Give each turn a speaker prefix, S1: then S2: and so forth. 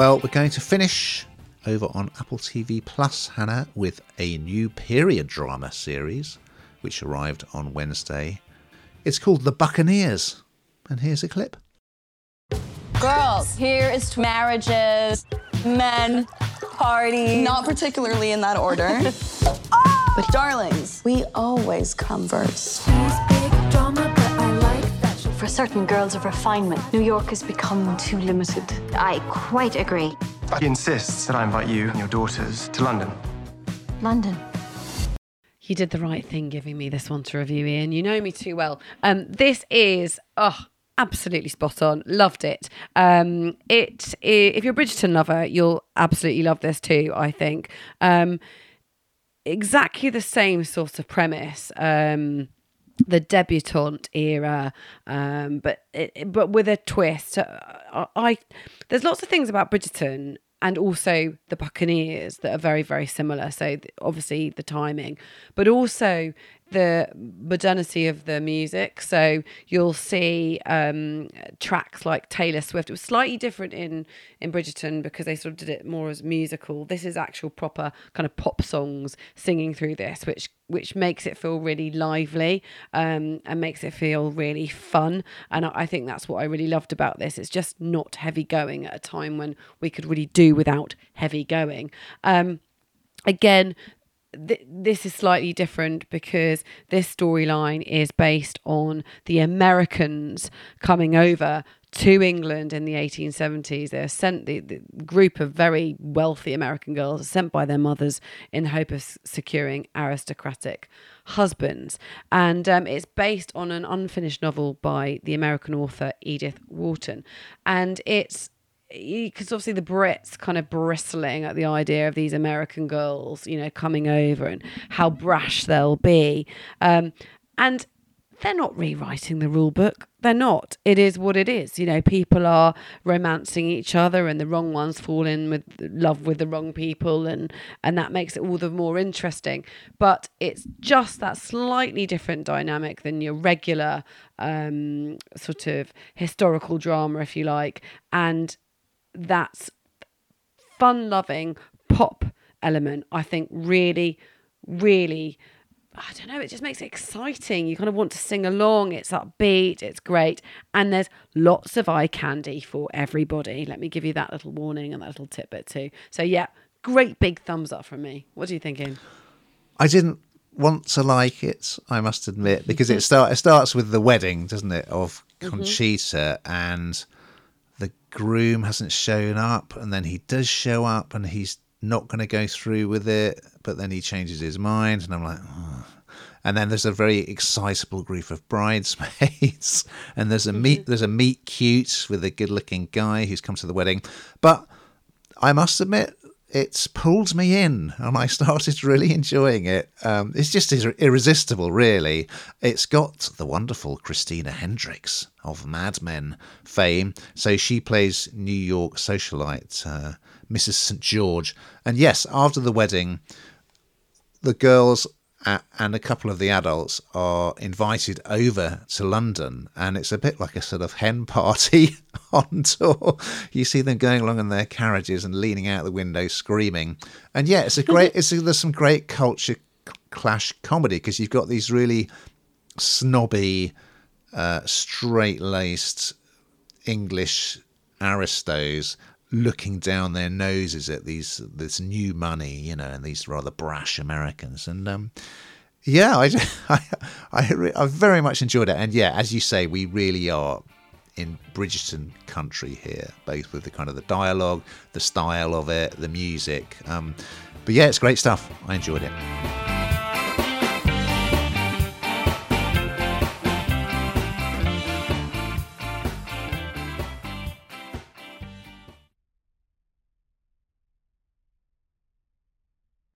S1: Well, we're going to finish over on Apple TV Plus, Hannah, with a new period drama series which arrived on Wednesday. It's called The Buccaneers, and here's a clip.
S2: Girls, here is to marriages, men, parties.
S3: Not particularly in that order. Ah! But darlings, we always come first.
S4: For certain girls of refinement, New York has become too limited.
S5: I quite agree.
S6: He insists that I invite you and your daughters to London.
S4: London.
S7: You did the right thing giving me this one to review, Ian. You know me too well. Um, this is oh, absolutely spot on. Loved it. Um, it i- if you're a Bridgerton lover, you'll absolutely love this too. I think. Um, exactly the same sort of premise. Um, the debutante era, um, but it, but with a twist. Uh, I, I there's lots of things about Bridgerton and also the Buccaneers that are very very similar. So obviously the timing, but also the modernity of the music. So you'll see um, tracks like Taylor Swift. It was slightly different in in Bridgerton because they sort of did it more as musical. This is actual proper kind of pop songs singing through this, which which makes it feel really lively um, and makes it feel really fun. And I think that's what I really loved about this. It's just not heavy going at a time when we could really do without heavy going. Um, again th- this is slightly different because this storyline is based on the Americans coming over to England in the 1870s. They're sent, the, the group of very wealthy American girls are sent by their mothers in the hope of securing aristocratic husbands. And um, it's based on an unfinished novel by the American author Edith Wharton. And it's because obviously the Brits kind of bristling at the idea of these American girls, you know, coming over and how brash they'll be. Um, and they're not rewriting the rule book. They're not. It is what it is. You know, people are romancing each other and the wrong ones fall in with love with the wrong people and and that makes it all the more interesting. But it's just that slightly different dynamic than your regular um, sort of historical drama, if you like. And that's fun loving pop element, I think really, really I don't know, it just makes it exciting. You kind of want to sing along. It's upbeat, it's great. And there's lots of eye candy for everybody. Let me give you that little warning and that little tidbit too. So, yeah, great big thumbs up from me. What are you thinking?
S1: I didn't want to like it, I must admit, because it mm-hmm. start it starts with the wedding, doesn't it, of mm-hmm. Conchita, and the groom hasn't shown up, and then he does show up, and he's not going to go through with it, but then he changes his mind, and I'm like, "Oh." and then there's a very excitable group of bridesmaids, and there's a meet mm-hmm. there's a meet cute with a good looking guy who's come to the wedding, but I must admit, it's pulled me in, and I started really enjoying it. Um, it's just irresistible, really. It's got the wonderful Christina Hendricks of Mad Men fame. So she plays New York socialite, uh, Mrs. St. George. And yes, after the wedding, the girls and a couple of the adults are invited over to London, and it's a bit like a sort of hen party on tour. You see them going along in their carriages and leaning out the window, screaming. And yeah, it's a great. it's a, there's some great culture clash comedy because you've got these really snobby, uh, straight laced English aristos looking down their noses at these this new money, you know, and these rather brash Americans. And um, yeah, I I I, I very much enjoyed it. And yeah, as you say, we really are in Bridgerton country here, both with the kind of the dialogue, the style of it, the music. Um, but yeah, it's great stuff. I enjoyed it.